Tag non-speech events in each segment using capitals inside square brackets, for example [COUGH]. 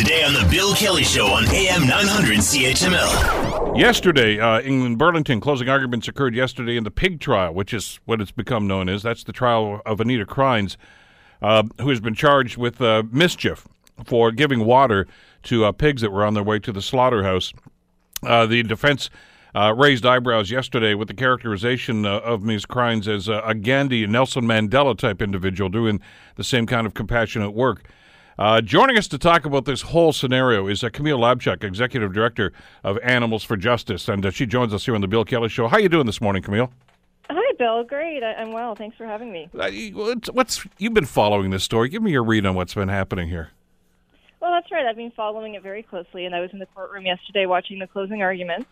Today on The Bill Kelly Show on AM 900 CHML. Yesterday, uh, in Burlington, closing arguments occurred yesterday in the pig trial, which is what it's become known as. That's the trial of Anita Krajnc, uh, who has been charged with uh, mischief for giving water to uh, pigs that were on their way to the slaughterhouse. Uh, the defense uh, raised eyebrows yesterday with the characterization of Ms. Krajnc as a Gandhi, Nelson Mandela type individual doing the same kind of compassionate work. Uh, joining us to talk about this whole scenario is uh, Camille Labchuk, Executive Director of Animals for Justice, and uh, she joins us here on the Bill Kelly Show. How are you doing this morning, Camille? Hi, Bill. Great. I- I'm well. Thanks for having me. Uh, what's, what's you've been following this story? Give me your read on what's been happening here. Well, that's right. I've been following it very closely, and I was in the courtroom yesterday watching the closing arguments.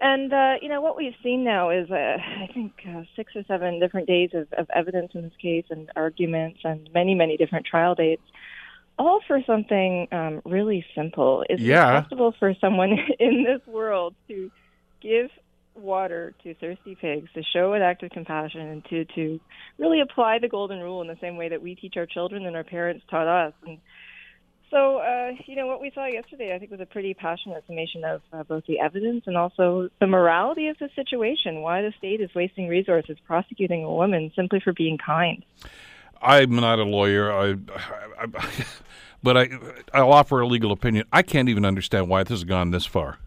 And uh, you know what we've seen now is, uh, I think, uh, six or seven different days of, of evidence in this case, and arguments, and many, many different trial dates, all for something um, really simple. Is Yeah. it possible for someone [LAUGHS] in this world to give water to thirsty pigs to show an act of compassion and to to really apply the golden rule in the same way that we teach our children and our parents taught us and so uh, you know what we saw yesterday i think was a pretty passionate summation of uh, both the evidence and also the morality of the situation why the state is wasting resources prosecuting a woman simply for being kind I'm not a lawyer, I, I, I, [LAUGHS] but I, I'll offer a legal opinion. I can't even understand why this has gone this far.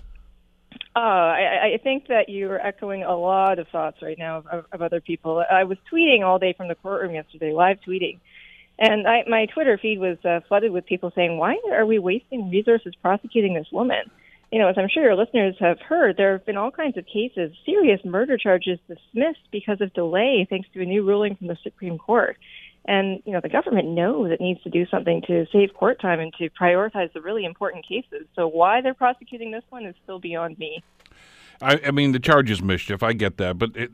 Uh, I, I think that you're echoing a lot of thoughts right now of, of, of other people. I was tweeting all day from the courtroom yesterday, live tweeting, and I, my Twitter feed was uh, flooded with people saying, "Why are we wasting resources prosecuting this woman?" You know, as I'm sure your listeners have heard, there have been all kinds of cases, serious murder charges dismissed because of delay, thanks to a new ruling from the Supreme Court. And you know, the government knows it needs to do something to save court time and to prioritize the really important cases. So why they're prosecuting this one is still beyond me. I, I mean, the charge is mischief. I get that, but it,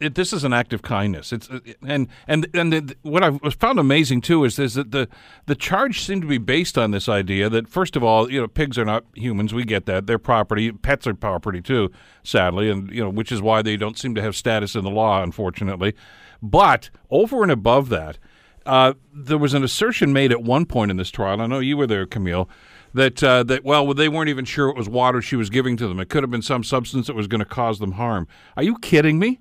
it, this is an act of kindness. It's and and and the, what I found amazing too is, is that the the charge seemed to be based on this idea that first of all, you know, pigs are not humans. We get that they're property. Pets are property too, sadly, and you know, which is why they don't seem to have status in the law, unfortunately. But over and above that, uh, there was an assertion made at one point in this trial. I know you were there, Camille. That uh, that well, they weren't even sure it was water she was giving to them. It could have been some substance that was going to cause them harm. Are you kidding me?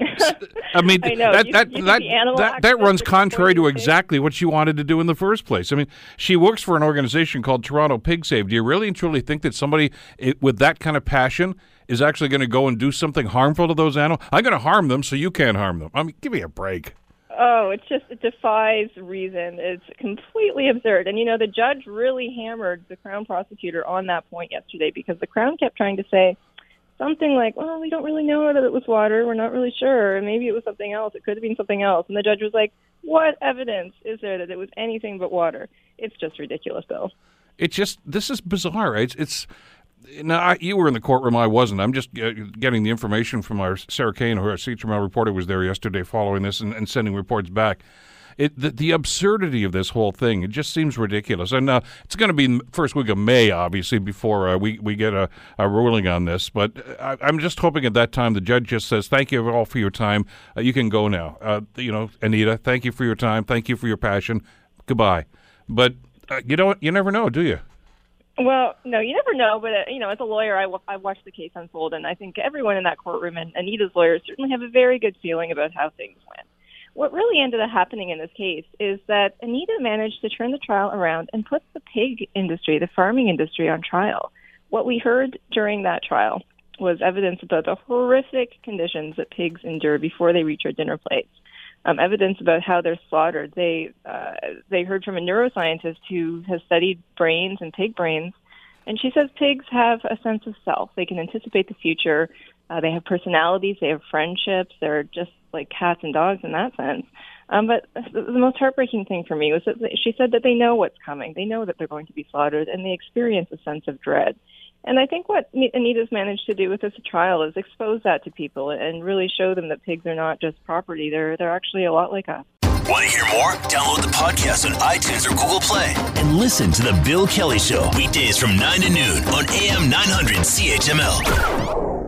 [LAUGHS] I mean, I know. that You- that you that, that, that runs contrary to exactly what she wanted to do in the first place. I mean, she works for an organization called Toronto Pig Save. Do you really and truly think that somebody i with that kind of passion is actually going to go and do something harmful to those animals? I'm going to harm them, so you can't harm them. I mean, give me a break. Oh, it's just it defies reason. It's completely absurd. And you know, the judge really hammered the Crown prosecutor on that point yesterday because the Crown kept trying to say something like, "Well, we don't really know that it was water. We're not really sure. Maybe it was something else. It could have been something else." And the judge was like, "What evidence is there that it was anything but water?" It's just ridiculous, Bill. It just this is bizarre. It's it's. Now, I, you were in the courtroom. I wasn't. I'm just uh, getting the information from our Sarah Kane, who our CHML reporter was there yesterday, following this and, and sending reports back. It the, the absurdity of this whole thing. It just seems ridiculous. And uh, it's going to be first week of May, obviously, before uh, we we get a, a ruling on this. But uh, I, I'm just hoping at that time the judge just says, "Thank you all for your time. Uh, you can go now." Uh, you know, Anita, thank you for your time. Thank you for your passion. Goodbye. But uh, you know what? You never know, do you? Well, no, you never know. But uh, you know, as a lawyer, I, w- I watched the case unfold, and I think everyone in that courtroom and Anita's lawyers certainly have a very good feeling about how things went. What really ended up happening in this case is that Anita managed to turn the trial around and put the pig industry, the farming industry, on trial. What we heard during that trial was evidence about the horrific conditions that pigs endure before they reach our dinner plates. Um, evidence about how they're slaughtered. They uh, they heard from a neuroscientist who has studied brains and pig brains, and she says pigs have a sense of self. They can anticipate the future. Uh, they have personalities. They have friendships. They're just like cats and dogs in that sense. Um, but the, the most heartbreaking thing for me was that she said that they know what's coming. They know that they're going to be slaughtered, and they experience a sense of dread. And I think what Anita's managed to do with this trial is expose that to people and really show them that pigs are not just property. They're they're actually a lot like us. Want to hear more? Download the podcast on iTunes or Google Play and listen to The Bill Kelly Show weekdays from 9 to noon on AM 900 CHML.